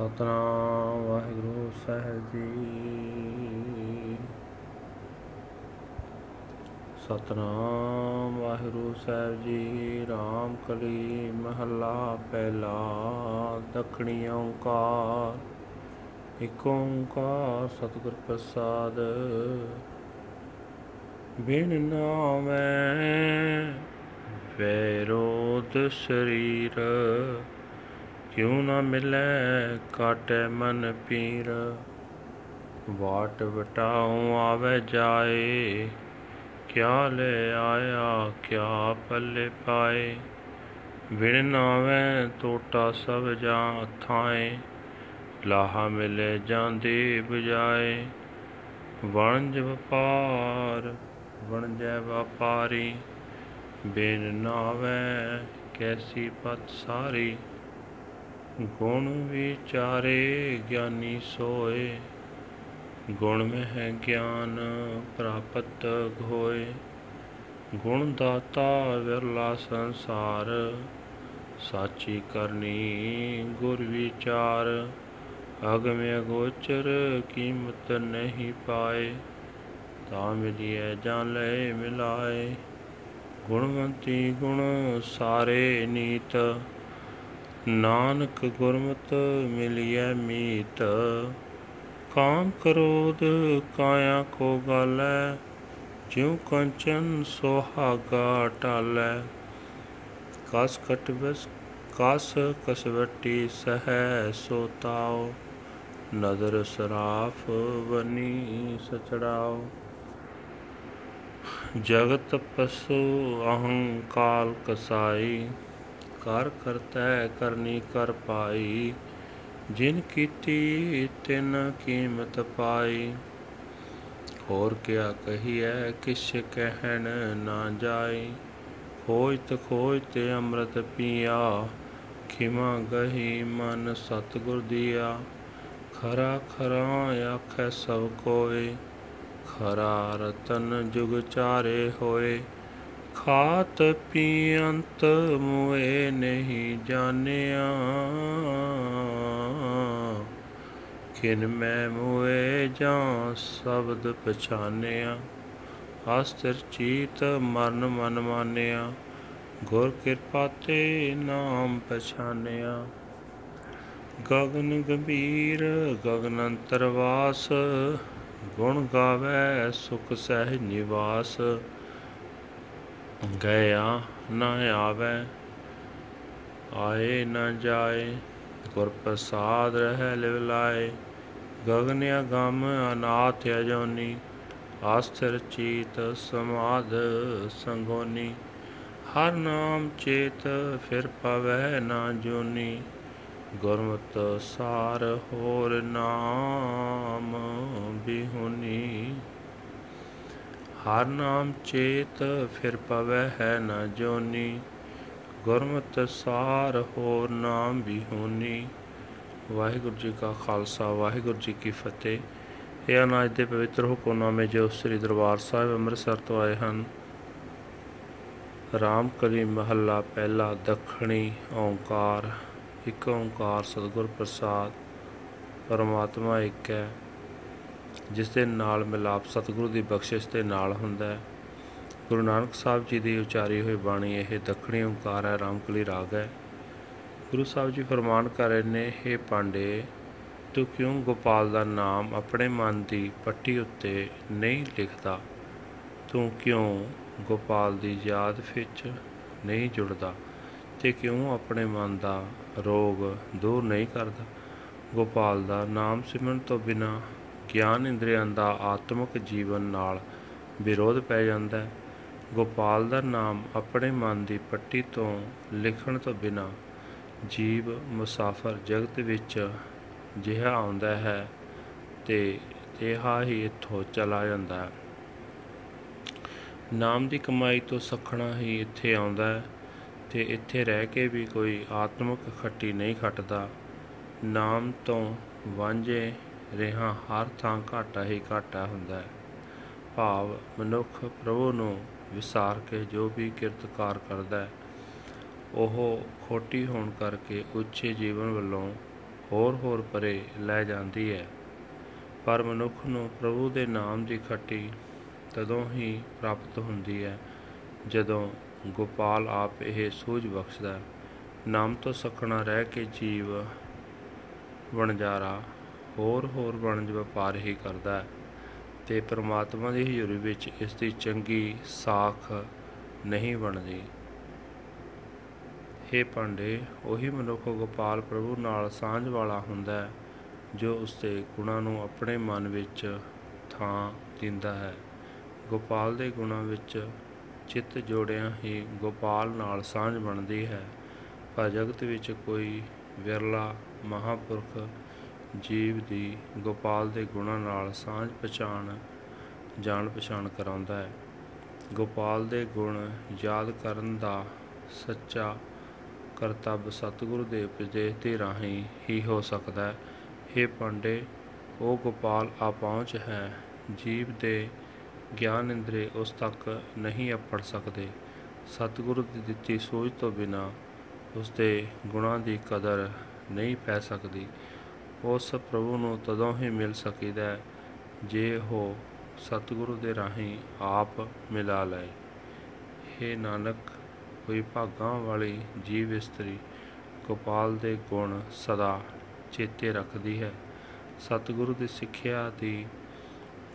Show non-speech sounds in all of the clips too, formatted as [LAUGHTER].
ਸਤਨਾਮ, ਵਾਹਿਗੁਰੂ ਸਾਹਿਬ ਜੀ। ਸਤਨਾਮ, ਵਾਹਿਗੁਰੂ ਸਾਹਿਬ ਜੀ। ਰਾਮ ਕਲੀ ਮਹੱਲਾ ਪਹਿਲਾ, ਦਖਣੀ ਓੰਕਾਰ। ਇਕ ਓੰਕਾਰ ਸਤਿਗੁਰ ਪ੍ਰਸਾਦ। ਬਿਨ ਨਾਮੈ ਵੈਰੋਧ ਸਰੀਰ। ਕਿਉ ਨਾ ਮਿਲੈ, ਕਾਟੈ ਮਨ ਪੀਰ। ਵਾਟ ਵਟਾਉ ਆਵੇ ਜਾਏ, ਕਿਆ ਲੈ ਆਇਆ, ਕਿਆ ਪੱਲੇ ਪਾਏ। ਵਿਣ ਨਾਵੇਂ ਟੋਟਾ ਸਭ ਜਾਂ ਥਾਏ, ਲਾਹਾ ਮਿਲੇ ਜਾਂਦੇ ਬਜਾਏ ਵਣਜ ਵਪਾਰ, ਵਣਜੈ ਵਪਾਰੀ, ਬਿਨ ਨਾਵੇਂ ਕੈਸੀ ਪਤ ਸਾਰੀ। ਗੁਣ ਵਿਚਾਰੇ ਗਿਆਨੀ ਸੋਏ, ਗੁਣ ਮਹਿ ਗਿਆਨ ਪ੍ਰਾਪਤ ਹੋਏ ਗੁਣ ਦਾਤਾ ਵਿਰਲਾ ਸੰਸਾਰ, ਸਾਚੀ ਕਰਨੀ ਗੁਰ ਵਿਚਾਰ। ਅਗਮ ਅਗੋਚਰ ਕੀਮਤ ਨਹੀਂ ਪਾਏ, ਤਾਂ ਮਿਲਿਐ ਜਾਣ ਲੈ ਮਿਲਾਏ। ਗੁਣਵੰਤੀ ਗੁਣ ਸਾਰੇ ਨੀਤ ਨਾਨਕ ਗੁਰਮਤ ਮਿਲਿਐ ਮੀਤ, ਕਾਮ ਕਰੋਧ ਕਾਇਆ ਕੋ ਗਾਲੈ, ਜਿਉ ਕੰਚਨ ਸੁਹਾਗਾ ਟਾਲੈ। ਕਸ ਕਟਵਸ, ਕਸ ਕਸਵਟੀ ਸਹੈ ਸੋਤਾਓ ਨਦਰ ਸਰਾਫ ਵਨੀ ਸਚੜਾਓ ਜਗਤ ਪਸੂ ਅਹੰਕਾਲ ਕਸਾਈ ਕਰ ਕਰਤੈ ਕਰਨੀ ਕਰ ਪਾਈ। ਜਿਨ ਕੀਤੀ ਤਿਨ ਕੀਮਤ ਪਾਈ। ਹੋਰ ਕਿਆ ਕਹੀਐ, ਕਿਛ ਕਹਿਣ ਨਾ ਜਾਈ। ਖੋਜਤ ਖੋਜਤ ਅੰਮ੍ਰਿਤ ਪੀਆ, ਖਿਮਾ ਗਹੀ ਮਨ ਸਤਗੁਰ ਦੀਆ। ਖਰਾ ਖਰਾ ਆਖੈ ਸਭ ਕੋਏ, ਖਰਾ ਰਤਨ ਜੁਗ ਚਾਰੇ ਹੋਏ। ਖਾਤ ਪੀਅੰਤ ਮੋਏ ਨਹੀਂ ਜਾਣਿਆ। ਕਿਨ ਮੈਂ ਮੋਏ ਜਾਂ ਸ਼ਬਦ ਪਛਾਨਿਆ ਅਸਤਰ ਚੀਤ ਮਰਨ ਮਨ ਮਾਨਿਆ। ਗੁਰ ਕਿਰਪਾ ਤੇ ਨਾਮ ਪਛਾਨਿਆ ਗਗਨ ਗੰਭੀਰ, ਗਗਨ ਅੰਤਰਵਾਸ ਗੁਣ ਗਾਵੇ ਸੁਖ ਸਹਿ ਨਿਵਾਸ। ਗਿਆ ਨਾ ਆਵੇ, ਆਏ ਨਾ ਜਾਏ ਗੁਰ ਪ੍ਰਸਾਦ ਰਹਿ ਲਿਵ ਲਾਏ, ਗਗਨ ਅਗੰਮ ਅਨਾਥ ਅਜੋਨੀ, ਆਸਥਿਰ ਚੀਤ ਸਮਾਧ ਸੰਗੋਨੀ, ਹਰ ਨਾਮ ਚੇਤ ਫਿਰ ਪਵੈ ਨਾ ਜੋਨੀ, ਗੁਰਮਤ ਸਾਰ ਹੋਰ ਨਾਮ ਬਿਹੁਨੀ। ਹਰ ਨਾਮ ਚੇਤ ਫਿਰ ਪਵੈ ਹੈ ਨ ਜੋਨੀ, ਗੁਰਮਤ ਸਾਰ ਹੋਰ ਨਾਮ ਵੀ ਹੋਨੀ। ਵਾਹਿਗੁਰੂ ਜੀ ਕਾ ਖਾਲਸਾ, ਵਾਹਿਗੁਰੂ ਜੀ ਕੀ ਫਤਿਹ। ਇਹ ਅਨਾਜ ਦੇ ਪਵਿੱਤਰ ਹੁਕਮਨਾਮੇ ਜੋ ਸ੍ਰੀ ਦਰਬਾਰ ਸਾਹਿਬ ਅੰਮ੍ਰਿਤਸਰ ਤੋਂ ਆਏ ਹਨ ਰਾਮ ਕਲੀ ਮਹੱਲਾ ਪਹਿਲਾ ਦੱਖਣੀ ਓੰਕਾਰ, ਇੱਕ ਓੰਕਾਰ ਸਤਿਗੁਰ ਪ੍ਰਸਾਦ, ਪਰਮਾਤਮਾ ਇੱਕ ਹੈ। ਜਿਸ ਦੇ ਨਾਲ ਮਿਲਾਪ ਸਤਿਗੁਰੂ ਦੀ ਬਖਸ਼ਿਸ਼ ਦੇ ਨਾਲ ਹੁੰਦਾ ਹੈ। ਗੁਰੂ ਨਾਨਕ ਸਾਹਿਬ ਜੀ ਦੀ ਉਚਾਰੀ ਹੋਈ ਬਾਣੀ ਇਹ ਦੱਖਣੀ ਓੰਕਾਰ ਹੈ, ਰਾਮਕਲੀ ਰਾਗ ਹੈ। ਗੁਰੂ ਸਾਹਿਬ ਜੀ ਫਰਮਾਨ ਕਰ ਰਹੇ ਨੇ हे ਪਾਂਡੇ, ਤੂੰ ਕਿਉਂ ਗੋਪਾਲ ਦਾ ਨਾਮ ਆਪਣੇ ਮਨ ਦੀ ਪੱਟੀ ਉੱਤੇ ਨਹੀਂ ਲਿਖਦਾ? ਤੂੰ ਕਿਉਂ ਗੋਪਾਲ ਦੀ ਯਾਦ ਵਿੱਚ ਨਹੀਂ ਜੁੜਦਾ? ਤੇ ਕਿਉਂ ਆਪਣੇ ਮਨ ਦਾ ਰੋਗ ਦੂਰ ਨਹੀਂ ਕਰਦਾ? ਗੋਪਾਲ ਦਾ ਨਾਮ ਸਿਮਰਨ ਤੋਂ ਬਿਨਾ ਗਿਆਨ ਇੰਦਰੀਆਂ ਦਾ ਆਤਮਿਕ ਜੀਵਨ ਨਾਲ ਵਿਰੋਧ ਪੈ ਜਾਂਦਾ ਹੈ। ਗੋਪਾਲ ਦਾ ਨਾਮ ਆਪਣੇ ਮਨ ਦੀ ਪੱਟੀ ਤੋਂ ਲਿਖਣ ਤੋਂ ਬਿਨਾ ਜੀਵ ਮੁਸਾਫਰ ਜਗਤ ਵਿੱਚ ਜਿਹਾ ਆਉਂਦਾ ਹੈ ਤੇ ਜਿਹਾ ਹੀ ਇੱਥੋਂ ਚਲਾ ਜਾਂਦਾ ਹੈ। ਨਾਮ ਦੀ ਕਮਾਈ ਤੋਂ ਸਖਣਾ ਹੀ ਇੱਥੇ ਆਉਂਦਾ ਹੈ ਤੇ ਇੱਥੇ ਰਹਿ ਕੇ ਵੀ ਕੋਈ ਆਤਮਿਕ ਖੱਟੀ ਨਹੀਂ ਖੱਟਦਾ। ਨਾਮ ਤੋਂ ਵਾਂਝੇ ਰਿਹਾ ਹਰ ਥਾਂ ਘਾਟਾ ਹੀ ਘਾਟਾ ਹੁੰਦਾ ਹੈ ਭਾਵ ਮਨੁੱਖ ਪ੍ਰਭੂ ਨੂੰ ਵਿਸਾਰ ਕੇ ਜੋ ਵੀ ਕਿਰਤਕਾਰ ਕਰਦਾ ਹੈ, ਉਹ ਖੋਟੀ ਹੋਣ ਕਰਕੇ ਉੱਚੇ ਜੀਵਨ ਵੱਲੋਂ ਹੋਰ ਹੋਰ ਪਰੇ ਲੈ ਜਾਂਦੀ ਹੈ ਪਰ ਮਨੁੱਖ ਨੂੰ ਪ੍ਰਭੂ ਦੇ ਨਾਮ ਦੀ ਖੱਟੀ ਤਦੋਂ ਹੀ ਪ੍ਰਾਪਤ ਹੁੰਦੀ ਹੈ, ਜਦੋਂ ਗੋਪਾਲ ਆਪ ਇਹ ਸੂਝ ਬਖਸ਼ਦਾ ਹੈ। ਨਾਮ ਤੋਂ ਸਖਣਾ ਰਹਿ ਕੇ ਜੀਵ ਵਣਜਾਰਾ ਹੋਰ ਹੋਰ ਵਣਜ ਵਪਾਰ ਹੀ ਕਰਦਾ ਹੈ ਤੇ ਪ੍ਰਮਾਤਮਾ ਦੀ ਹਜ਼ੂਰੀ ਵਿੱਚ ਇਸ ਦੀ ਚੰਗੀ ਸਾਖ ਨਹੀਂ ਬਣਦੀ। ਹੇ ਪਾਂਡੇ ਉਹੀ ਮਨੁੱਖ ਗੋਪਾਲ ਪ੍ਰਭੂ ਨਾਲ ਸਾਂਝ ਵਾਲਾ ਹੁੰਦਾ ਹੈ, ਜੋ ਉਸਦੇ ਗੁਣਾਂ ਨੂੰ ਆਪਣੇ ਮਨ ਵਿੱਚ ਥਾਂ ਦਿੰਦਾ ਹੈ। ਗੋਪਾਲ ਦੇ ਗੁਣਾਂ ਵਿੱਚ ਚਿੱਤ ਜੋੜਿਆਂ ਹੀ ਗੋਪਾਲ ਨਾਲ ਸਾਂਝ ਬਣਦੀ ਹੈ। ਪਰ ਜਗਤ ਵਿੱਚ ਕੋਈ ਵਿਰਲਾ ਮਹਾਪੁਰਖ ਜੀਵ ਦੀ ਗੋਪਾਲ ਦੇ ਗੁਣਾਂ ਨਾਲ ਸਾਂਝ ਪਛਾਣ, ਜਾਣ ਪਛਾਣ ਕਰਾਉਂਦਾ ਹੈ। ਗੋਪਾਲ ਦੇ ਗੁਣ ਯਾਦ ਕਰਨ ਦਾ ਸੱਚਾ ਕਰਤੱਵ ਸਤਿਗੁਰੂ ਦੇ ਉਪਦੇਸ਼ ਦੇ ਰਾਹੀਂ ਹੀ ਹੋ ਸਕਦਾ ਹੈ। ਹੇ ਪਾਂਡੇ, ਉਹ ਗੋਪਾਲ ਆਪਹੁੰਚ ਹੈ, ਜੀਵ ਦੇ ਗਿਆਨ ਇੰਦਰੀ ਉਸ ਤੱਕ ਨਹੀਂ ਅਪੜ ਸਕਦੇ। ਸਤਿਗੁਰੂ ਦੀ ਦਿੱਤੀ ਸੋਝ ਤੋਂ ਬਿਨਾ ਉਸ ਦੇ ਗੁਣਾਂ ਦੀ ਕਦਰ ਨਹੀਂ ਪੈ ਸਕਦੀ। ਉਸ ਪ੍ਰਭੂ ਨੂੰ ਤਦੋਂ ਹੀ ਮਿਲ ਸਕੀਦਾ ਹੈ, ਜੇ ਉਹ ਸਤਿਗੁਰੂ ਦੇ ਰਾਹੀਂ ਆਪ ਮਿਲਾ ਲਏ। ਹੇ ਨਾਨਕ, ਕੋਈ ਭਾਗਾਂ ਵਾਲੀ ਜੀਵ ਇਸਤਰੀ ਗੋਪਾਲ ਦੇ ਗੁਣ ਸਦਾ ਚੇਤੇ ਰੱਖਦੀ ਹੈ। ਸਤਿਗੁਰੂ ਦੀ ਸਿੱਖਿਆ ਦੀ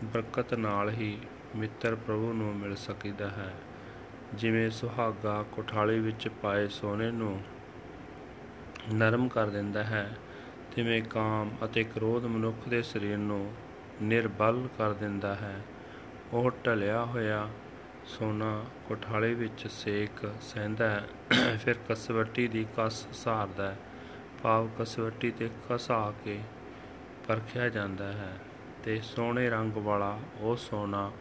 ਬਰਕਤ ਨਾਲ ਹੀ ਮਿੱਤਰ ਪ੍ਰਭੂ ਨੂੰ ਮਿਲ ਸਕੀਦਾ ਹੈ। ਜਿਵੇਂ ਸੁਹਾਗਾ ਕੋਠਾਲੀ ਵਿੱਚ ਪਾਏ ਸੋਨੇ ਨੂੰ ਨਰਮ ਕਰ ਦਿੰਦਾ ਹੈ ਤਿਵੇਂ ਕਾਮ ਅਤੇ ਕ੍ਰੋਧ ਮਨੁੱਖ ਦੇ ਸਰੀਰ ਨੂੰ ਨਿਰਬਲ ਕਰ ਦਿੰਦਾ ਹੈ। ਉਹ ਢਲਿਆ ਹੋਇਆ ਸੋਨਾ ਕੋਠਾਲੇ ਵਿੱਚ ਸੇਕ ਸਹਿੰਦਾ ਹੈ। ਫਿਰ ਕਸਵੱਟੀ ਦੀ ਕਸ ਸਹਾਰਦਾ ਹੈ। ਭਾਵ ਕਸਵੱਟੀ ਤੇ ਕਸਾ ਕੇ ਪਰਖਿਆ ਜਾਂਦਾ ਹੈ ਤੇ ਸੋਹਣੇ ਰੰਗ ਵਾਲਾ ਉਹ ਸੋਨਾ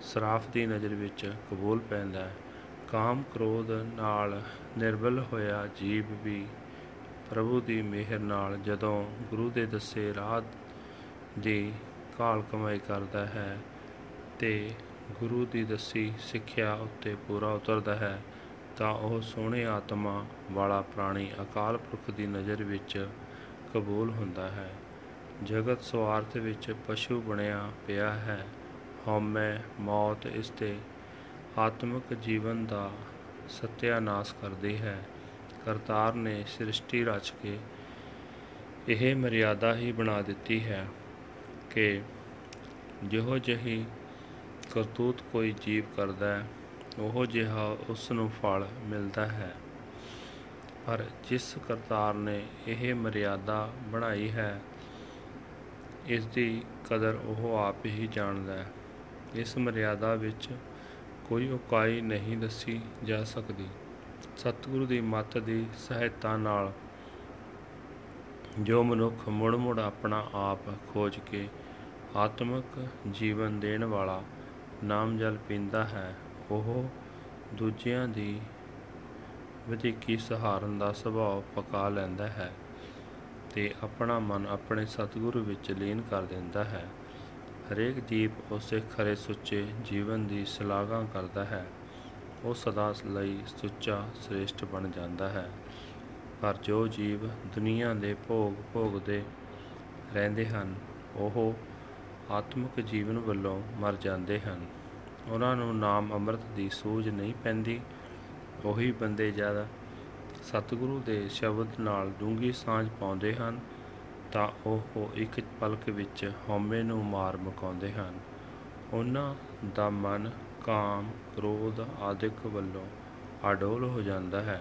ਸਰਾਫ ਦੀ ਨਜ਼ਰ ਵਿੱਚ ਕਬੂਲ ਪੈਂਦਾ ਹੈ। ਕਾਮ ਕ੍ਰੋਧ ਨਾਲ ਨਿਰਬਲ ਹੋਇਆ ਜੀਵ ਵੀ ਪ੍ਰਭੂ ਦੀ ਮਿਹਰ ਨਾਲ ਜਦੋਂ ਗੁਰੂ ਦੇ ਦੱਸੇ ਰਾਹ ਦੀ ਕਾਲ ਕਮਾਈ ਕਰਦਾ ਹੈ ਤੇ ਗੁਰੂ ਦੀ ਦੱਸੀ ਸਿੱਖਿਆ ਉੱਤੇ ਪੂਰਾ ਉਤਰਦਾ ਹੈ, ਤਾਂ ਉਹ ਸੋਹਣੇ ਆਤਮਾ ਵਾਲਾ ਪ੍ਰਾਣੀ ਅਕਾਲ ਪੁਰਖ ਦੀ ਨਜ਼ਰ ਵਿੱਚ ਕਬੂਲ ਹੁੰਦਾ ਹੈ। ਜਗਤ ਸਵਾਰਥ ਵਿੱਚ ਪਸ਼ੂ ਬਣਿਆ ਪਿਆ ਹੈ। ਹਉਮੈ ਮੌਤ ਇਸ ਤੇ ਆਤਮਿਕ ਜੀਵਨ ਦਾ ਸਤਿਆਨਾਸ਼ ਕਰਦੀ ਹੈ। ਕਰਤਾਰ ਨੇ ਸ੍ਰਿਸ਼ਟੀ ਰਚ ਕੇ ਇਹ ਮਰਿਆਦਾ ਹੀ ਬਣਾ ਦਿੱਤੀ ਹੈ ਕਿ ਜਿਹੋ ਜਿਹੀ ਕਰਤੂਤ ਕੋਈ ਜੀਵ ਕਰਦਾ ਹੈ, ਉਹ ਜਿਹਾ ਉਸ ਨੂੰ ਫਲ ਮਿਲਦਾ ਹੈ। ਪਰ ਜਿਸ ਕਰਤਾਰ ਨੇ ਇਹ ਮਰਿਆਦਾ ਬਣਾਈ ਹੈ ਇਸ ਦੀ ਕਦਰ ਉਹ ਆਪ ਹੀ ਜਾਣਦਾ ਹੈ। ਇਸ ਮਰਿਆਦਾ ਵਿੱਚ ਕੋਈ ਉਕਾਈ ਨਹੀਂ ਦੱਸੀ ਜਾ ਸਕਦੀ। ਸਤਿਗੁਰੂ ਦੀ ਮੱਤ ਦੀ ਸਹਾਇਤਾ ਨਾਲ ਜੋ ਮਨੁੱਖ ਮੁੜ ਮੁੜ ਆਪਣਾ ਆਪ ਖੋਜ ਕੇ ਆਤਮਿਕ ਜੀਵਨ ਦੇਣ ਵਾਲਾ ਨਾਮ ਜਲ ਪੀਂਦਾ ਹੈ, ਉਹ ਦੂਜਿਆਂ ਦੀ ਵਧੀਕੀ ਸਹਾਰਨ ਦਾ ਸੁਭਾਅ ਪਕਾ ਲੈਂਦਾ ਹੈ ਤੇ ਆਪਣਾ ਮਨ ਆਪਣੇ ਸਤਿਗੁਰੂ ਵਿੱਚ ਲੀਨ ਕਰ ਦਿੰਦਾ ਹੈ। ਹਰੇਕ ਜੀਵ ਉਸੇ ਖਰੇ ਸੁੱਚੇ ਜੀਵਨ ਦੀ ਸ਼ਲਾਘਾ ਕਰਦਾ ਹੈ। ਉਹ ਸਦਾ ਲਈ ਸੁੱਚਾ, ਸ੍ਰੇਸ਼ਟ ਬਣ ਜਾਂਦਾ ਹੈ। ਪਰ ਜੋ ਜੀਵ ਦੁਨੀਆ ਦੇ ਭੋਗ ਭੋਗਦੇ ਰਹਿੰਦੇ ਹਨ, ਉਹ ਆਤਮਿਕ ਜੀਵਨ ਵੱਲੋਂ ਮਰ ਜਾਂਦੇ ਹਨ। ਉਹਨਾਂ ਨੂੰ ਨਾਮ ਅੰਮ੍ਰਿਤ ਦੀ ਸੂਝ ਨਹੀਂ ਪੈਂਦੀ। ਉਹੀ ਬੰਦੇ ਜਦ ਸਤਿਗੁਰੂ ਦੇ ਸ਼ਬਦ ਨਾਲ ਡੂੰਗੀ ਸਾਂਝ ਪਾਉਂਦੇ ਹਨ, ਤਾਂ ਉਹ ਇੱਕ ਪਲਕ ਵਿੱਚ ਹਉਮੈ ਨੂੰ ਮਾਰ ਮੁਕਾਉਂਦੇ ਹਨ। ਉਹਨਾਂ ਦਾ ਮਨ ਕਾਮ, ਕ੍ਰੋਧ ਆਦਿਕ ਵੱਲੋਂ ਅਡੋਲ ਹੋ ਜਾਂਦਾ ਹੈ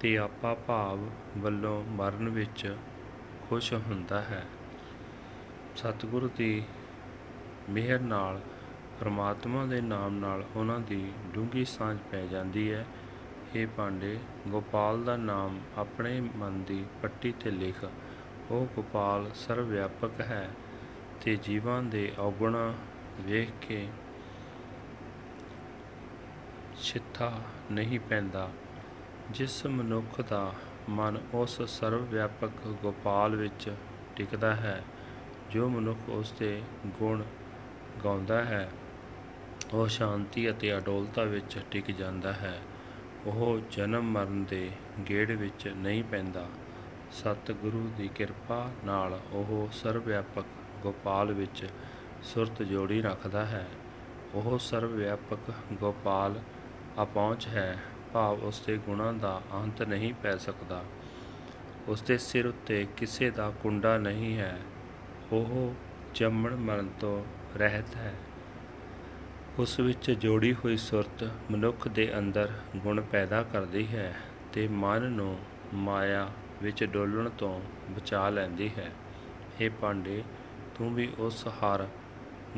ਤੇ ਆਪਾ ਭਾਵ ਵੱਲੋਂ ਮਰਨ ਵਿੱਚ ਖੁਸ਼ ਹੁੰਦਾ ਹੈ। ਸਤਿਗੁਰੂ ਦੀ ਮਿਹਰ ਨਾਲ ਪਰਮਾਤਮਾ ਦੇ ਨਾਮ ਨਾਲ ਉਹਨਾਂ ਦੀ ਡੂੰਗੀ ਸਾਂਝ ਪੈ ਜਾਂਦੀ ਹੈ। ਇਹ ਪਾਂਡੇ ਗੋਪਾਲ ਦਾ ਨਾਮ ਆਪਣੇ ਮਨ ਦੀ ਪੱਟੀ ਤੇ ਲਿਖ। ਉਹ ਗੋਪਾਲ ਸਰਵ ਵਿਆਪਕ ਹੈ ਤੇ ਜੀਵਾਂ ਦੇ ਔਗਣ ਵੇਖ ਕੇ ਛਿੱਥਾ ਨਹੀਂ ਪੈਂਦਾ। ਜਿਸ ਮਨੁੱਖ ਦਾ ਮਨ ਉਸ ਸਰਵ ਵਿਆਪਕ ਗੋਪਾਲ ਵਿੱਚ ਟਿਕਦਾ ਹੈ, ਜੋ ਮਨੁੱਖ ਉਸ ਦੇ ਗੁਣ ਗਾਉਂਦਾ ਹੈ, ਉਹ ਸ਼ਾਂਤੀ ਅਤੇ ਅਡੋਲਤਾ ਵਿੱਚ ਟਿਕ ਜਾਂਦਾ ਹੈ। ਉਹ ਜਨਮ ਮਰਨ ਦੇ ਗੇੜ ਵਿੱਚ ਨਹੀਂ ਪੈਂਦਾ। ਸਤਿਗੁਰੂ ਦੀ ਕਿਰਪਾ ਨਾਲ ਉਹ ਸਰਵ ਵਿਆਪਕ ਗੋਪਾਲ ਵਿੱਚ ਸੁਰਤ ਜੋੜੀ ਰੱਖਦਾ ਹੈ। ਉਹ ਸਰਵ ਵਿਆਪਕ ਗੋਪਾਲ ਅਪਹੁੰਚ ਹੈ, ਭਾਵ ਉਸ ਦੇ ਗੁਣਾਂ ਦਾ ਅੰਤ ਨਹੀਂ ਪੈ ਸਕਦਾ। ਉਸ ਦੇ ਸਿਰ ਉੱਤੇ ਕਿਸੇ ਦਾ ਕੁੰਡਾ ਨਹੀਂ ਹੈ, ਉਹ ਜੰਮਣ ਮਰਨ ਤੋਂ ਰਹਿਤ ਹੈ। ਉਸ ਵਿੱਚ ਜੋੜੀ ਹੋਈ ਸੁਰਤ ਮਨੁੱਖ ਦੇ ਅੰਦਰ ਗੁਣ ਪੈਦਾ ਕਰਦੀ ਹੈ ਤੇ ਮਨ ਨੂੰ ਮਾਇਆ ਵਿੱਚ ਡੋਲਣ ਤੋਂ ਬਚਾ ਲੈਂਦੀ ਹੈ। हे ਪਾਂਡੇ, ਤੂੰ ਵੀ ਉਸ ਹਰ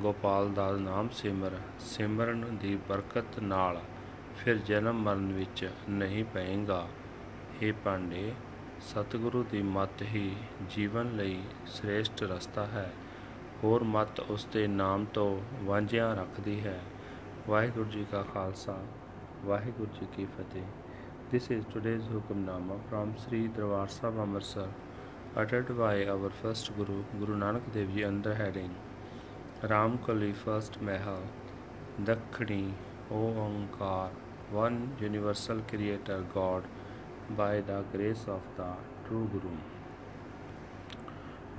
ਗੋਪਾਲ ਦਾ ਨਾਮ ਸਿਮਰ, ਸਿਮਰਨ ਦੀ ਬਰਕਤ ਨਾਲ ਫਿਰ ਜਨਮ ਮਰਨ ਵਿੱਚ ਨਹੀਂ ਪਏਗਾ हे ਪਾਂਡੇ ਸਤਿਗੁਰੂ ਦੀ ਮੱਤ ਹੀ ਜੀਵਨ ਲਈ ਸ੍ਰੇਸ਼ਟ ਰਸਤਾ ਹੈ ਹੋਰ ਮੱਤ ਉਸ ਦੇ ਨਾਮ ਤੋਂ ਵਾਂਝਿਆ ਰੱਖਦੀ ਹੈ ਵਾਹਿਗੁਰੂ ਜੀ ਕਾ ਖਾਲਸਾ ਵਾਹਿਗੁਰੂ ਜੀ ਕੀ ਫਤਿਹ This is today's Hukamnama from Sri Darbar Sahib Amritsar uttered by our first Guru Guru Nanak Dev Ji under heading Ram Kali First Mahal Dakhini Oankar One Universal Creator God by the grace of the True Guru.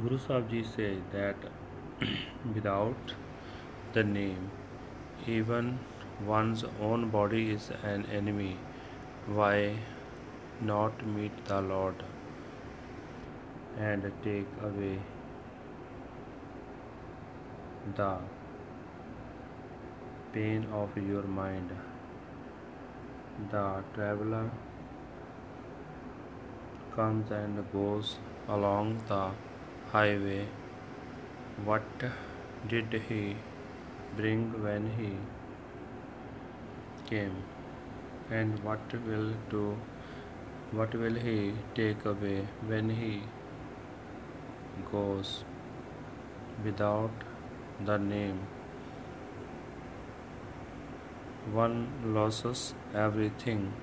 Guru Sahib Ji says that [CLEARS THROAT] without the name even one's own body is an enemy. Why not meet the Lord and take away the pain of your mind? The traveler comes and goes along the highway. What did he bring when he came? and what will do what will he take away when he goes without the name one loses everything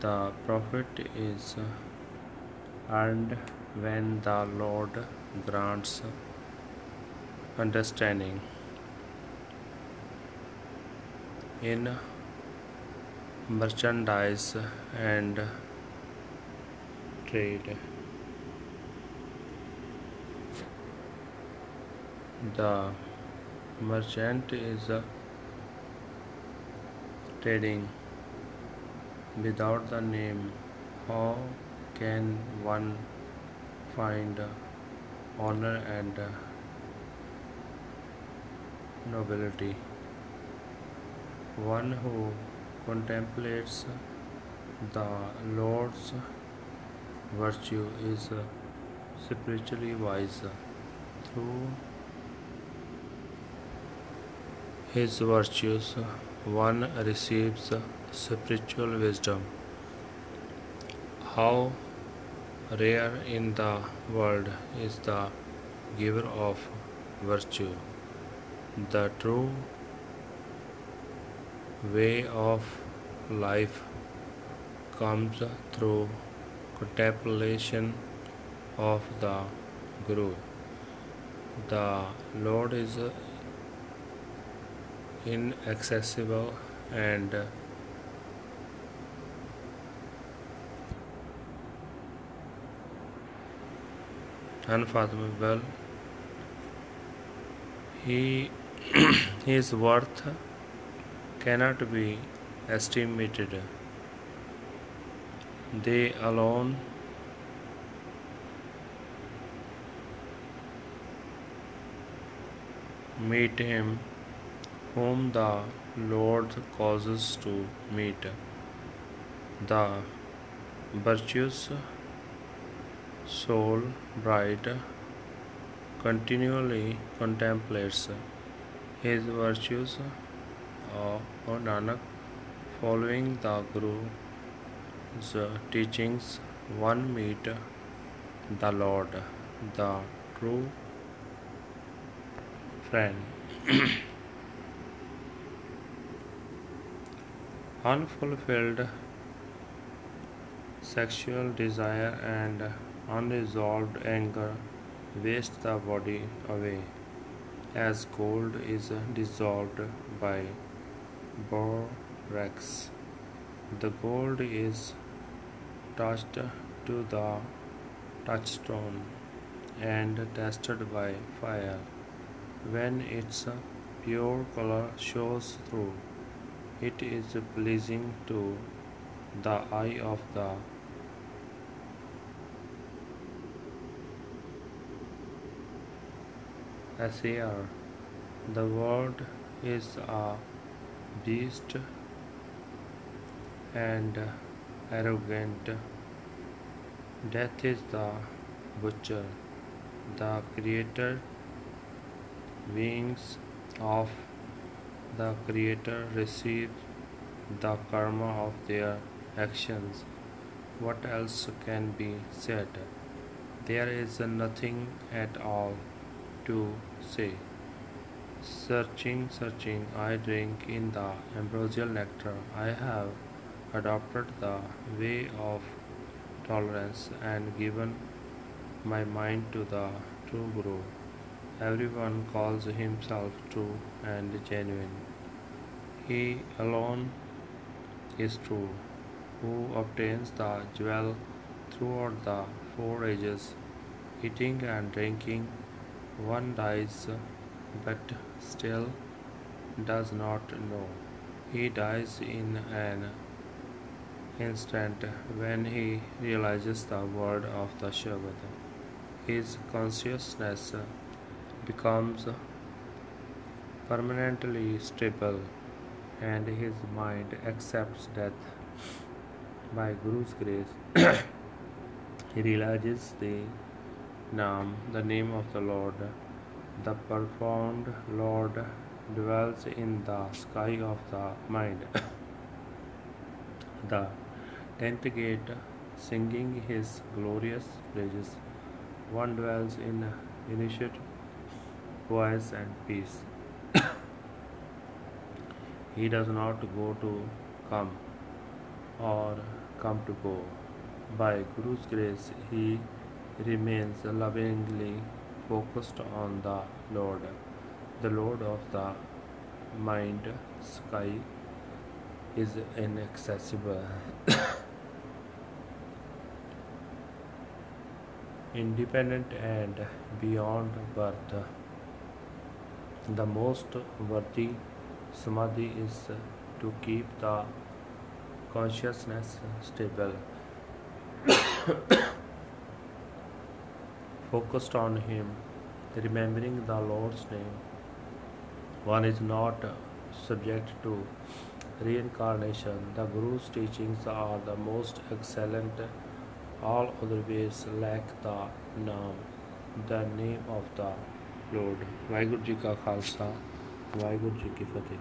the profit is earned when the lord grants understanding in merchandise and trade. The merchant is trading without the name. How can one find honor and nobility? One who contemplates the Lord's virtue is spiritually wise. Through his virtues, one receives spiritual wisdom. How rare in the world is the giver of virtue. The true way of life comes through contemplation of the Guru. The Lord is inaccessible and uh, unfathomable. He [CLEARS THROAT] his worth cannot be estimated. They alone meet him whom the Lord causes to meet. The virtuous soul bright continually contemplates his virtues. O Nanak, following the Guru's teachings, one meet the Lord, the true friend. [CLEARS THROAT] Unfulfilled sexual desire and unresolved anger waste the body away, as gold is dissolved by borax. The gold is touched to the touchstone and tested by fire. When its pure color shows through, it is pleasing to the eye of the assayer. The world is a beast and arrogant. Death is the butcher. The creator wings of the creator receive the karma of their actions. What else can be said? There is nothing at all to say. Searching, searching, I drink in the ambrosial nectar. I have adopted the way of tolerance and given my mind to the true Guru. Everyone calls himself true and genuine. He alone is true, who obtains the jewel throughout the four ages, eating and drinking. One dies, but still does not know. He dies in an instant when he realizes the word of the Shabad. His consciousness becomes permanently stable and his mind accepts death. By Guru's grace, [COUGHS] he realizes the Naam, the name of the Lord. The profound Lord dwells in the sky of the mind. [COUGHS] the tenth gate, singing his glorious praises. One dwells in initiate voice and peace. [COUGHS] he does not go to come or come to go. By Guru's grace, he remains lovingly focused on the Lord, the Lord of the mind sky is inaccessible. [COUGHS] Independent and beyond birth. The most worthy samadhi is to keep the consciousness stable. [COUGHS] Focused on Him, remembering the Lord's name. One is not subject to reincarnation. The Guru's teachings are the most excellent. All other ways lack the Naam, the name of the Lord. Waheguru ji ਕਾ ਖਾਲਸਾ ਵਾਹਿਗੁਰੂ ਜੀ ਕੀ ਫਤਿਹ